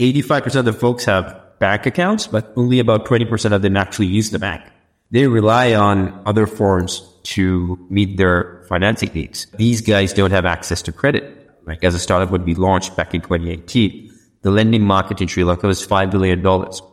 85% of the folks have bank accounts, but only about 20% of them actually use the bank. They rely on other forms to meet their financing needs. These guys don't have access to credit. Like as a startup when we launched back in 2018, the lending market in Sri Lanka was $5 billion.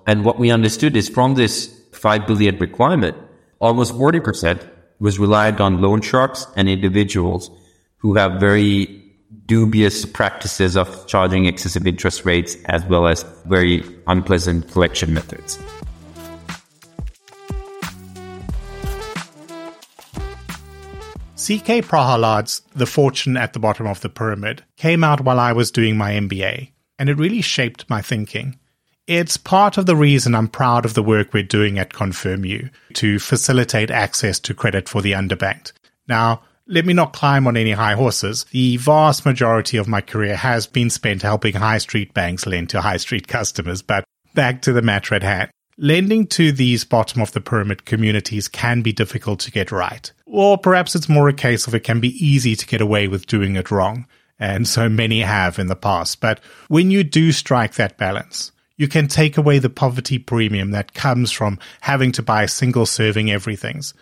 And what we understood is from this 5 billion requirement, almost 40% was reliant on loan sharks and individuals who have very dubious practices of charging excessive interest rates as well as very unpleasant collection methods. CK Prahalad's The Fortune at the Bottom of the Pyramid came out while I was doing my MBA, and it really shaped my thinking. It's part of the reason I'm proud of the work we're doing at ConfirmU to facilitate access to credit for the underbanked. Now, let me not climb on any high horses. The vast majority of my career has been spent helping high street banks lend to high street customers, but back to the matter at hand. Lending to these bottom of the pyramid communities can be difficult to get right. Or perhaps it's more a case of it can be easy to get away with doing it wrong. And so many have in the past. But when you do strike that balance, you can take away the poverty premium that comes from having to buy single serving everythings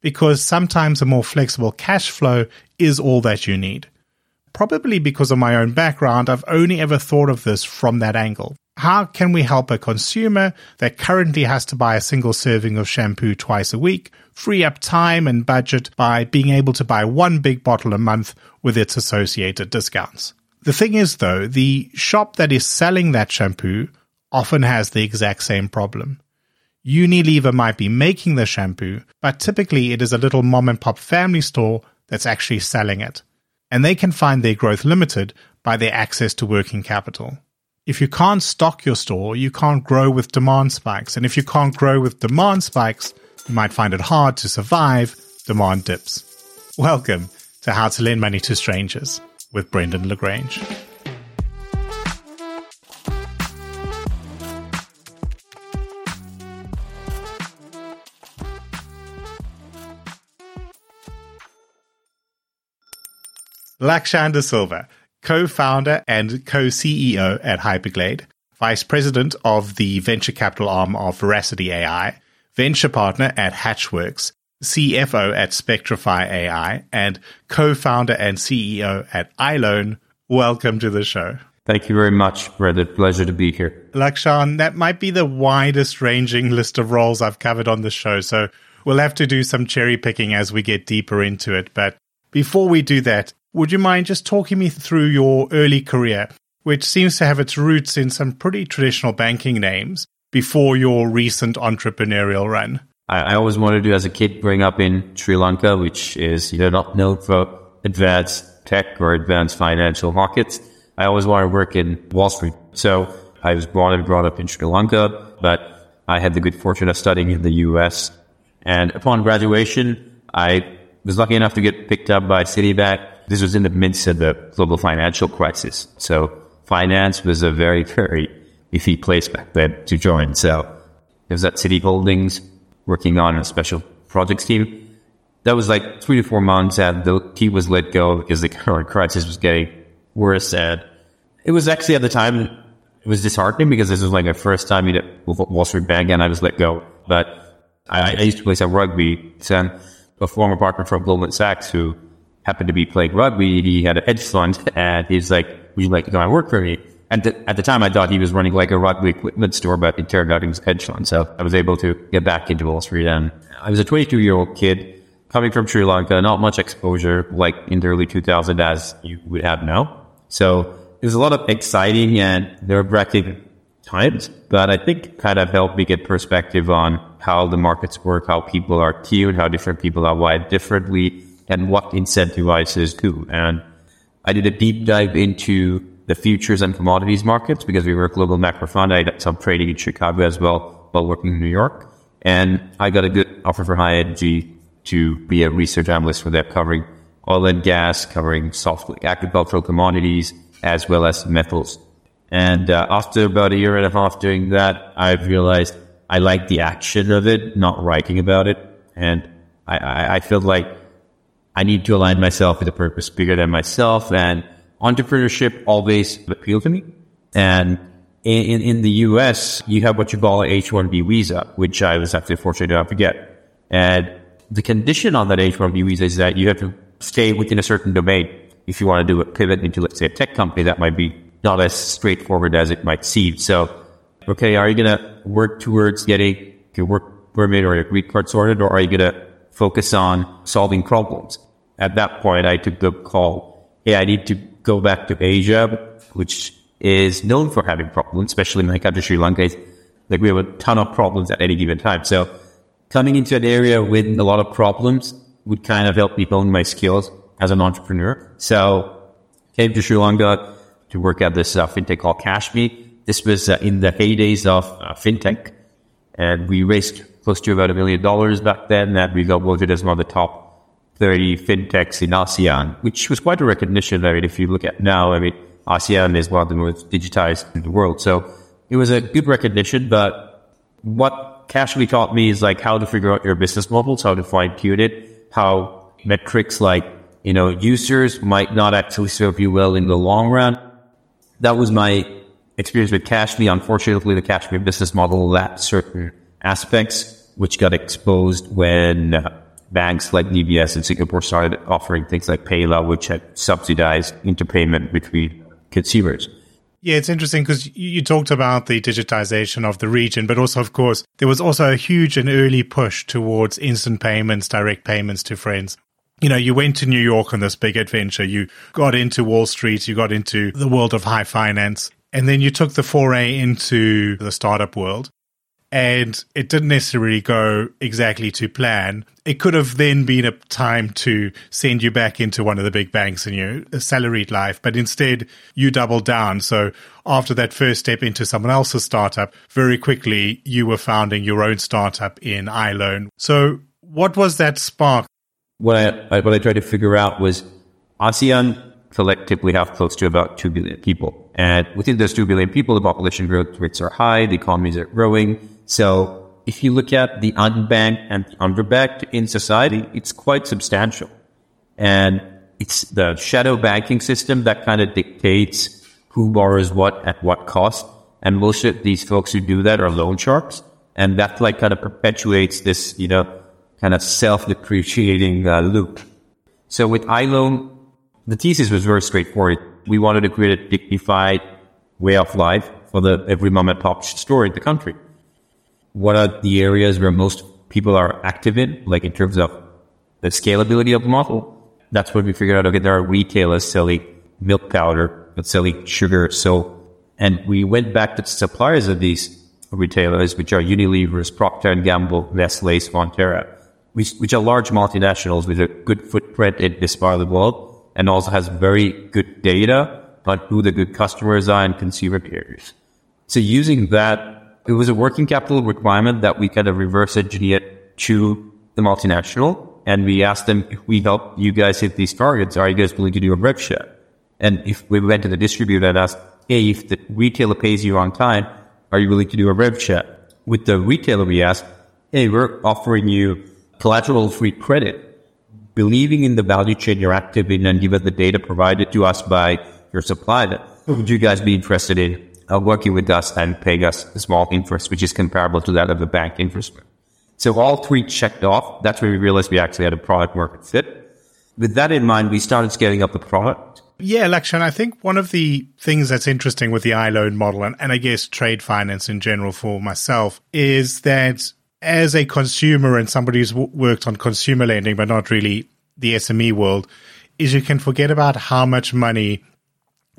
because sometimes a more flexible cash flow is all that you need. Probably because of my own background, I've only ever thought of this from that angle. How can we help a consumer that currently has to buy a single serving of shampoo twice a week free up time and budget by being able to buy one big bottle a month with its associated discounts? The thing is, though, the shop that is selling that shampoo often has the exact same problem. Unilever might be making the shampoo, but typically it is a little mom and pop family store that's actually selling it. And they can find their growth limited by their access to working capital. If you can't stock your store, you can't grow with demand spikes. And if you can't grow with demand spikes, you might find it hard to survive demand dips. Welcome to How to Lend Money to Strangers with Brendan le Grange. Lakshan De Silva, co-founder and co-CEO at Hyperglade, vice president of the venture capital arm of Veracity AI, venture partner at Hatchworks, CFO at Spectrify AI, and co-founder and CEO at iLoan. Welcome to the show. Thank you very much, Brother. Pleasure to be here. Lakshan, that might be the widest ranging list of roles I've covered on the show, so we'll have to do some cherry picking as we get deeper into it. But before we do that, would you mind just talking me through your early career, which seems to have its roots in some pretty traditional banking names before your recent entrepreneurial run? I, I always wanted to, as a kid growing up in Sri Lanka, which is you know not known for advanced tech or advanced financial markets. I always wanted to work in Wall Street. So I was born and brought up in Sri Lanka, but I had the good fortune of studying in the US. And upon graduation, I was lucky enough to get picked up by Citibank this was in the midst of the global financial crisis. So finance was a very, very iffy place back then to join. So it was at Citi Holdings working on a special projects team. That was like three to four months and the team was let go because the current crisis was getting worse. And it was actually at the time, it was disheartening because this was like my first time in Wall Street Bank and I was let go. But I, I used to play some rugby. And a former partner from Goldman Sachs who happened to be playing rugby. He had a hedge fund and he's like, would you like to come and work for me? And th- at the time I thought he was running like a rugby equipment store, but it turned out he was a hedge fund. So I was able to get back into Wall Street and I was a 22 year old kid coming from Sri Lanka, not much exposure like in the early 2000s as you would have now. So it was a lot of exciting and nerve wracking times, but I think kind of helped me get perspective on how the markets work, how people are tuned, how different people are wired differently and what incentivizes who. And I did a deep dive into the futures and commodities markets because we were a global macro fund. I did some trading in Chicago as well while working in New York. And I got a good offer for high energy to be a research analyst for them covering oil and gas, covering soft agricultural commodities, as well as metals. And uh, after about a year and a half doing that, I realized I like the action of it, not writing about it. And I, I, I feel like I need to align myself with a purpose bigger than myself. And entrepreneurship always appealed to me. And in, in the US, you have what you call an H-1B visa, which I was actually fortunate enough to get. And the condition on that H-1B visa is that you have to stay within a certain domain. If you want to do a pivot into, let's say, a tech company, that might be not as straightforward as it might seem. So, okay, are you going to work towards getting your work permit or your green card sorted, or are you going to focus on solving problems? At that point, I took the call. Hey, I need to go back to Asia, which is known for having problems, especially in my country, Sri Lanka. Like we have a ton of problems at any given time. So coming into an area with a lot of problems would kind of help me hone my skills as an entrepreneur. So came to Sri Lanka to work at this uh, fintech called Cashme. This was uh, in the heydays of uh, fintech, and we raised close to about a million dollars back then. And we got voted as one of the top 30 fintechs in ASEAN, which was quite a recognition. I mean, if you look at now, I mean, ASEAN is one of the most digitized in the world. So it was a good recognition, but what Cashme taught me is like how to figure out your business models, how to fine tune it, how metrics like, you know, users might not actually serve you well in the long run. That was my experience with Cashme. Unfortunately, the Cashme business model lacked certain aspects, which got exposed when uh, banks like DBS in Singapore started offering things like PayLah, which had subsidized interpayment between consumers. Yeah, it's interesting because you talked about the digitization of the region, but also, of course, there was also a huge and early push towards instant payments, direct payments to friends. You know, you went to New York on this big adventure. You got into Wall Street. You got into the world of high finance. And then you took the foray into the startup world and it didn't necessarily go exactly to plan. It could have then been a time to send you back into one of the big banks and your salaried life, but instead you doubled down. So after that first step into someone else's startup, very quickly you were founding your own startup in iLoan. So what was that spark? What I what I tried to figure out was ASEAN collectively have close to about 2 billion people. And within those 2 billion people, the population growth rates are high, the economies are growing. So if you look at the unbanked and the underbanked in society, it's quite substantial. And it's the shadow banking system that kind of dictates who borrows what at what cost. And most of these folks who do that are loan sharks. And that like kind of perpetuates this, you know, kind of self-depreciating uh, loop. So with iLoan, the thesis was very straightforward. We wanted to create a dignified way of life for the every mom and pop store in the country what are the areas where most people are active in, like in terms of the scalability of the model. That's what we figured out. Okay, there are retailers selling milk powder, but selling sugar. So, and we went back to the suppliers of these retailers, which are Unilever's, Procter Gamble, Nestle's, Fonterra, which, which are large multinationals with a good footprint in this part of the world and also has very good data on who the good customers are and consumer behaviors. So using that it was a working capital requirement that we kind of reverse engineered to the multinational. And we asked them, if we help you guys hit these targets, are you guys willing to do a rev share? And if we went to the distributor and asked, hey, if the retailer pays you on time, are you willing to do a rev share? With the retailer, we asked, hey, we're offering you collateral free credit, believing in the value chain you're active in and given the data provided to us by your supplier. Would you guys be interested in uh, working with us and paying us a small interest, which is comparable to that of the bank interest. So all three checked off. That's where we realized we actually had a product market fit. With that in mind, we started scaling up the product. Yeah, Lakshan, I think one of the things that's interesting with the iLoan model and, and I guess trade finance in general for myself is that as a consumer and somebody who's w- worked on consumer lending, but not really the SME world, is you can forget about how much money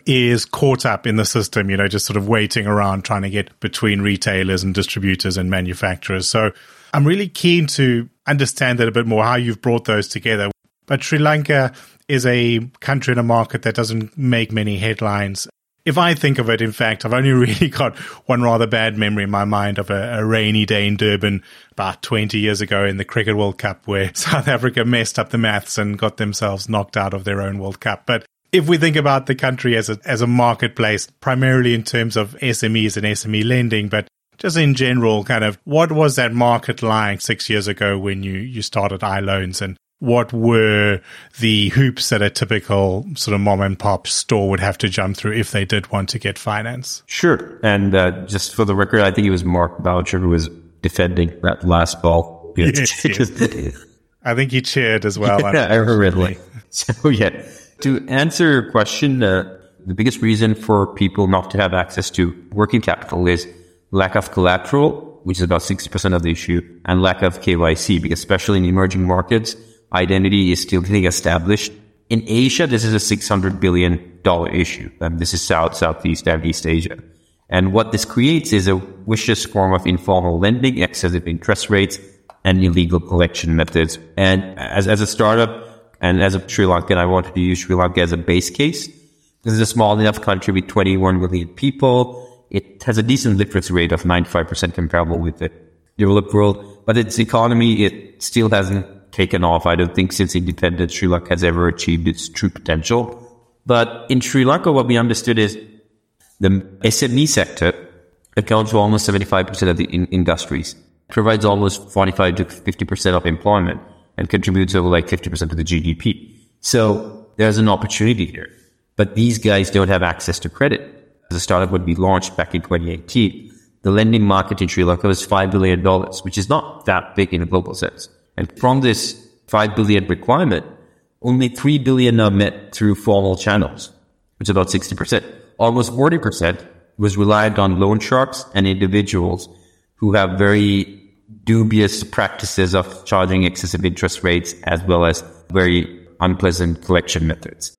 is caught up in the system, you know, just sort of waiting around trying to get between retailers and distributors and manufacturers. So I'm really keen to understand that a bit more, how you've brought those together. But Sri Lanka is a country and a market that doesn't make many headlines. If I think of it, in fact, I've only really got one rather bad memory in my mind of a, a, rainy day in Durban about 20 years ago in the Cricket World Cup where South Africa messed up the maths and got themselves knocked out of their own World Cup. But if we think about the country as a, as a marketplace, primarily in terms of SMEs and SME lending, but just in general, kind of what was that market like six years ago when you, you started iLoans and what were the hoops that a typical sort of mom and pop store would have to jump through if they did want to get finance? Sure. And uh, just for the record, I think it was Mark Boucher who was defending that last ball. Yes, yes. I think he cheered as well. yeah, I heard So yeah, to answer your question, uh, the biggest reason for people not to have access to working capital is lack of collateral, which is about 60% of the issue, and lack of KYC, because especially in emerging markets, identity is still getting established. In Asia, this is a $600 billion issue. And this is South, Southeast, and East Asia. And what this creates is a vicious form of informal lending, excessive interest rates, and illegal collection methods. And as, as a startup and as a Sri Lankan, I wanted to use Sri Lanka as a base case. This is a small enough country with 21 million people. It has a decent literacy rate of 95% comparable with the developed world, but its economy, it still hasn't taken off. I don't think since independence Sri Lanka has ever achieved its true potential. But in Sri Lanka, what we understood is the SME sector accounts for almost 75% of the in- industries, provides almost 45 to 50% of employment, and contributes over like 50% of the GDP. So there's an opportunity here. But these guys don't have access to credit. The startup would be launched back in 2018. The lending market in Sri Lanka was $5 billion, which is not that big in a global sense. And from this 5 billion requirement, only 3 billion are met through formal channels, which is about 60%. Almost 40% was reliant on loan sharks and individuals who have very dubious practices of charging excessive interest rates as well as very unpleasant collection methods.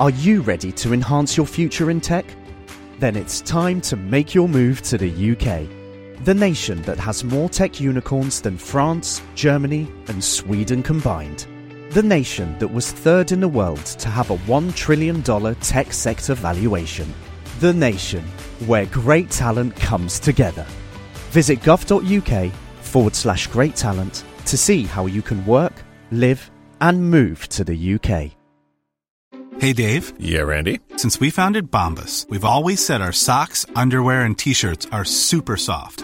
Are you ready to enhance your future in tech? Then it's time to make your move to the UK the nation that has more tech unicorns than France, Germany, and Sweden combined. The nation that was third in the world to have a $1 trillion tech sector valuation. The nation where great talent comes together. Visit gov.uk forward slash great talent to see how you can work, live, and move to the UK. Hey, Dave. Yeah, Randy. Since we founded Bombas, we've always said our socks, underwear, and t shirts are super soft.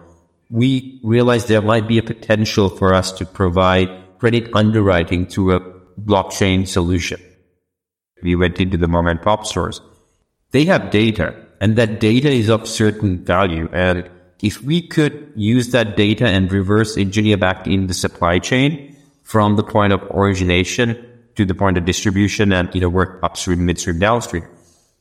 we realized there might be a potential for us to provide credit underwriting to a blockchain solution. We went into the mom and pop stores. They have data and that data is of certain value. And if we could use that data and reverse engineer back in the supply chain from the point of origination to the point of distribution and, you know, work upstream, midstream, downstream,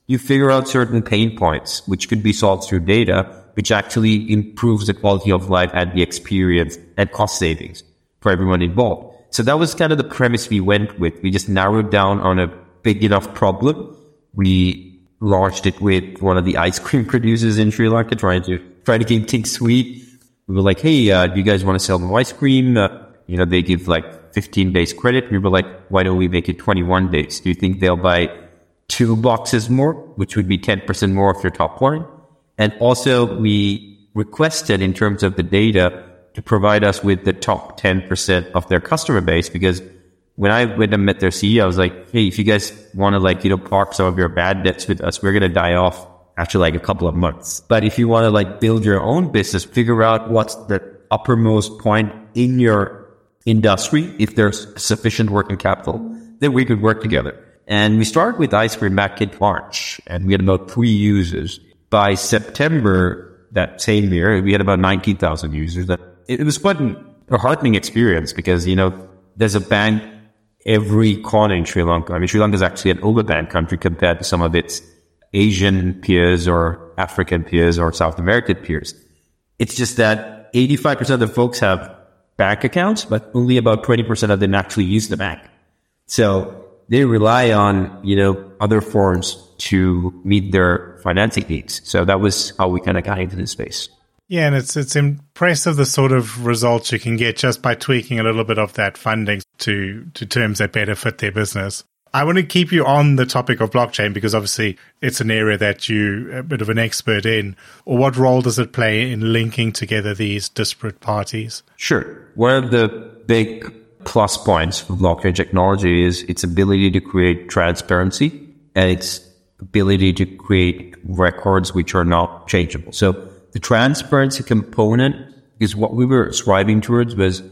you figure out certain pain points, which could be solved through data, which actually improves the quality of life and the experience and cost savings for everyone involved. So that was kind of the premise we went with. We just narrowed down on a big enough problem. We launched it with one of the ice cream producers in Sri Lanka, trying to try to keep things sweet. We were like, "Hey, uh, do you guys want to sell more ice cream?" Uh, you know, they give like 15 days credit. We were like, "Why don't we make it 21 days? Do you think they'll buy two boxes more, which would be 10% more of your top line. And also we requested in terms of the data to provide us with the top 10% of their customer base because when I went and met their CEO, I was like, Hey, if you guys want to like, you know, park some of your bad debts with us, we're going to die off after like a couple of months. But if you want to like build your own business, figure out what's the uppermost point in your industry. If there's sufficient working capital, then we could work together. And we started with ice cream back in March and we had about three users. By September that same year, we had about 19,000 users. That it was quite a heartening experience because, you know, there's a bank every corner in Sri Lanka. I mean, Sri Lanka is actually an overbanked country compared to some of its Asian peers or African peers or South American peers. It's just that 85% of the folks have bank accounts, but only about 20% of them actually use the bank. So they rely on, you know, other forms to meet their financing needs. So that was how we kind of got into this space. Yeah, and it's it's impressive the sort of results you can get just by tweaking a little bit of that funding to to terms that better fit their business. I want to keep you on the topic of blockchain because obviously it's an area that you're a bit of an expert in. Or what role does it play in linking together these disparate parties? Sure. One of the big plus points for blockchain technology is its ability to create transparency and its ability to create records which are not changeable. So the transparency component is what we were striving towards was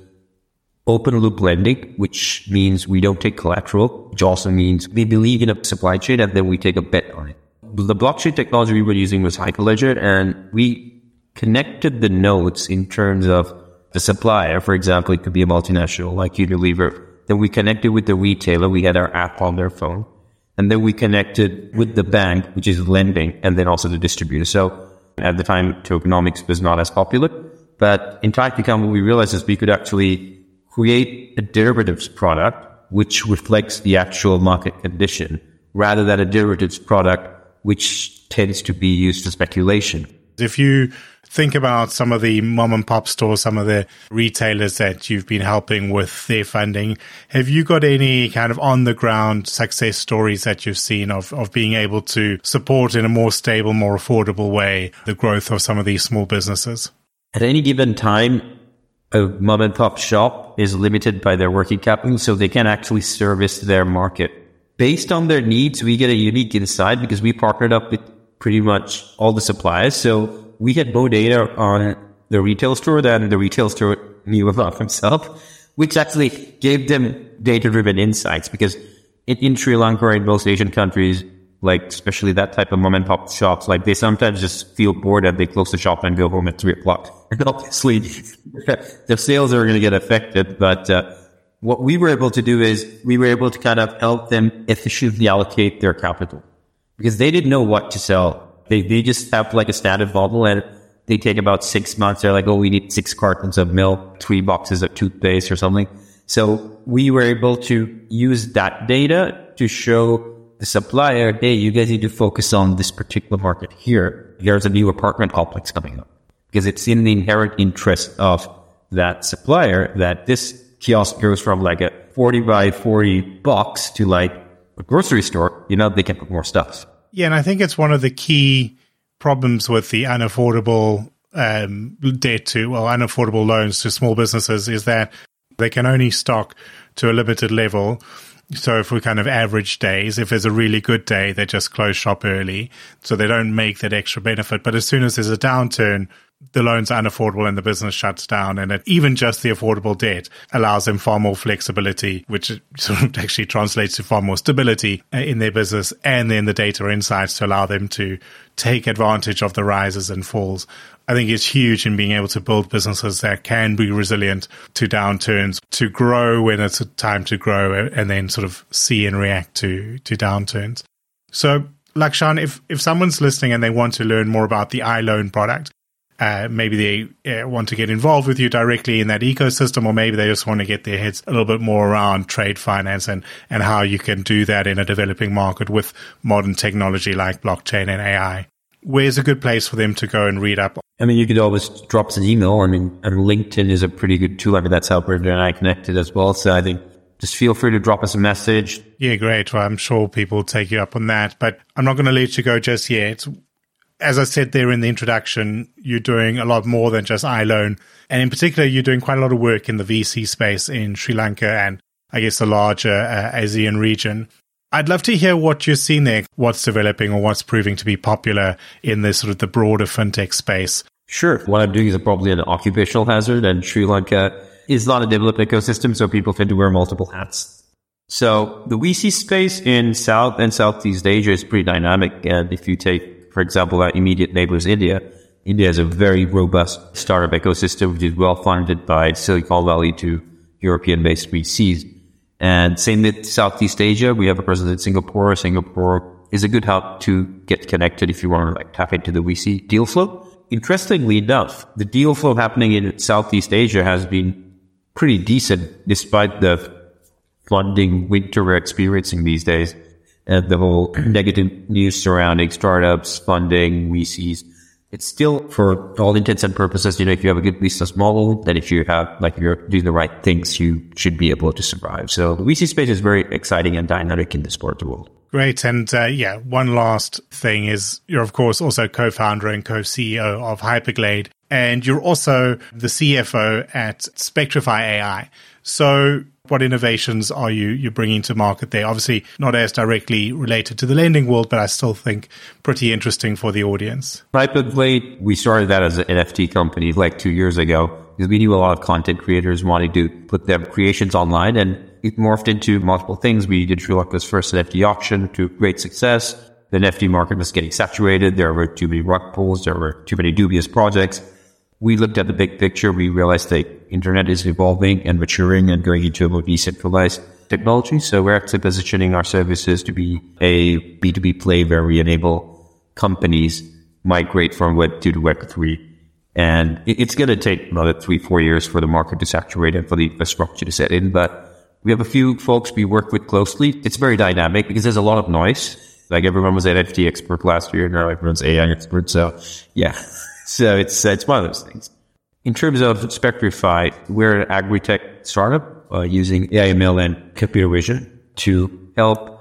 open loop lending, which means we don't take collateral, which also means we believe in a supply chain and then we take a bet on it. The blockchain technology we were using was Hyperledger and we connected the nodes in terms of the supplier. For example, it could be a multinational like Unilever. Then we connected with the retailer. We had our app on their phone. And then we connected with the bank, which is lending, and then also the distributor. So at the time, tokenomics was not as popular. But in Typicon, what we realized is we could actually create a derivatives product which reflects the actual market condition rather than a derivatives product which tends to be used for speculation. If you think about some of the mom and pop stores, some of the retailers that you've been helping with their funding, have you got any kind of on the ground success stories that you've seen of, of being able to support in a more stable, more affordable way the growth of some of these small businesses? At any given time, a mom and pop shop is limited by their working capital, so they can actually service their market. Based on their needs, we get a unique insight because we partnered up with pretty much all the suppliers. So we had more data on the retail store than the retail store knew about himself, which actually gave them data driven insights because in, Sri Lanka or in most Asian countries, like especially that type of mom and pop shops, like they sometimes just feel bored and they close the shop and go home at three o'clock. And obviously the sales are going to get affected. But uh, what we were able to do is we were able to kind of help them efficiently allocate their capital because they didn't know what to sell they, they just have like a standard bottle and they take about six months. They're like, oh, we need six cartons of milk, three boxes of toothpaste or something. So we were able to use that data to show the supplier, hey, you guys need to focus on this particular market here. There's a new apartment complex coming up because it's in the inherent interest of that supplier that this kiosk goes from like a 40 by 40 box to like a grocery store. You know, they can put more stuff. Yeah, and I think it's one of the key problems with the unaffordable um, debt to, well, unaffordable loans to small businesses is that they can only stock to a limited level. So if we kind of average days, if there's a really good day, they just close shop early. So they don't make that extra benefit. But as soon as there's a downturn, the loans are unaffordable and the business shuts down. And it, even just the affordable debt allows them far more flexibility, which sort of actually translates to far more stability uh, in their business and then the data insights to allow them to take advantage of the rises and falls. I think it's huge in being able to build businesses that can be resilient to downturns, to grow when it's a time to grow and then sort of see and react to, to downturns. So Lakshan, if, if someone's listening and they want to learn more about the iLoan product, uh, maybe they uh, want to get involved with you directly in that ecosystem, or maybe they just want to get their heads a little bit more around trade finance and, and how you can do that in a developing market with modern technology like blockchain and AI. Where's a good place for them to go and read up? I mean, you could always drop us an email. I mean, and LinkedIn is a pretty good tool. I mean, that's how Brendan and I connected as well. So I think just feel free to drop us a message. Yeah, great. Well, I'm sure people will take you up on that, but I'm not going to let you go just yet as I said there in the introduction, you're doing a lot more than just iLoan. And in particular, you're doing quite a lot of work in the VC space in Sri Lanka and I guess the larger uh, ASEAN region. I'd love to hear what you're seeing there, what's developing or what's proving to be popular in this sort of the broader fintech space. Sure. What I'm doing is probably an occupational hazard and Sri Lanka is not a developed ecosystem, so people tend to wear multiple hats. So the VC space in South and Southeast Asia is pretty dynamic. And if you take for example, our immediate neighbors, India. India has a very robust startup ecosystem, which is well funded by Silicon Valley to European based VCs. And same with Southeast Asia. We have a presence in Singapore. Singapore is a good hub to get connected if you want to like tap into the VC deal flow. Interestingly enough, the deal flow happening in Southeast Asia has been pretty decent despite the funding winter we're experiencing these days and the whole negative news surrounding startups, funding, VCs. It's still, for all intents and purposes, you know, if you have a good business model, then if you have, like, you're doing the right things, you should be able to survive. So the VC space is very exciting and dynamic in the sports world. Great. And uh, yeah, one last thing is you're, of course, also co founder and co CEO of Hyperglade, and you're also the CFO at Spectrify AI. So, what innovations are you you bringing to market there? Obviously, not as directly related to the lending world, but I still think pretty interesting for the audience. Hyperglade, we started that as an NFT company like two years ago because we knew a lot of content creators wanted to put their creations online and it morphed into multiple things. We did Sri Lanka's first NFT auction to great success. The NFT market was getting saturated. There were too many rug pulls. There were too many dubious projects. We looked at the big picture. We realized the internet is evolving and maturing and going into a more decentralized technology. So we're actually positioning our services to be a B2B play where we enable companies migrate from Web 2 to Web 3 and it's going to take another three, four years for the market to saturate and for the infrastructure to set in. But we have a few folks we work with closely. It's very dynamic because there's a lot of noise. Like everyone was an NFT expert last year. Now everyone's AI expert. So yeah. So it's, uh, it's one of those things. In terms of Spectrify, we're an agri-tech startup uh, using AI, ML, and computer vision to help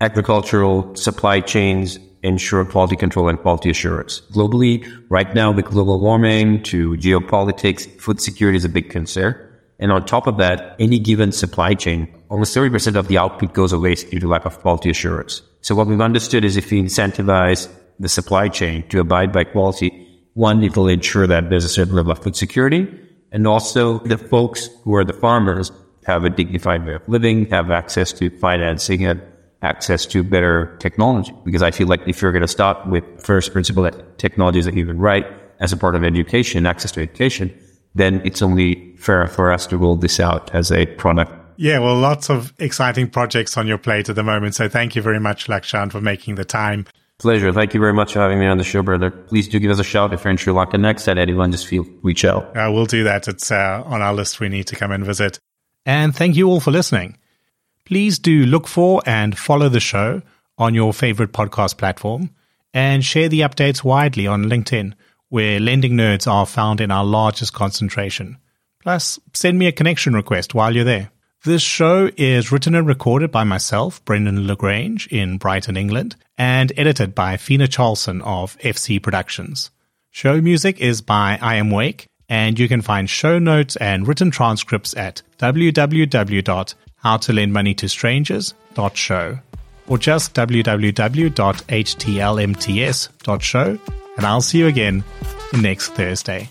agricultural supply chains ensure quality control and quality assurance. Globally, right now, with global warming to geopolitics, food security is a big concern. And on top of that, any given supply chain, almost 30% of the output goes away due to lack of quality assurance. So what we've understood is if we incentivize the supply chain to abide by quality, one, it will ensure that there's a certain level of food security. And also the folks who are the farmers have a dignified way of living, have access to financing and access to better technology. Because I feel like if you're going to start with first principle that technology is a human right as a part of education, access to education, then it's only fair for us to roll this out as a product. Yeah, well, lots of exciting projects on your plate at the moment. So thank you very much, Lakshan, for making the time. Pleasure. Thank you very much for having me on the show, brother. Please do give us a shout if you're in Sri Lanka next at anyone. Just feel reach out. Uh, we'll do that. It's uh, on our list. We need to come and visit. And thank you all for listening. Please do look for and follow the show on your favorite podcast platform and share the updates widely on LinkedIn, where lending nerds are found in our largest concentration. Plus, send me a connection request while you're there. This show is written and recorded by myself, Brendan le Grange, in Brighton, England, and edited by Fina Charlson of FC Productions. Show music is by I Am Wake, and you can find show notes and written transcripts at www how to lend money to strangers.show or just www.htlmts.show and I'll see you again next Thursday.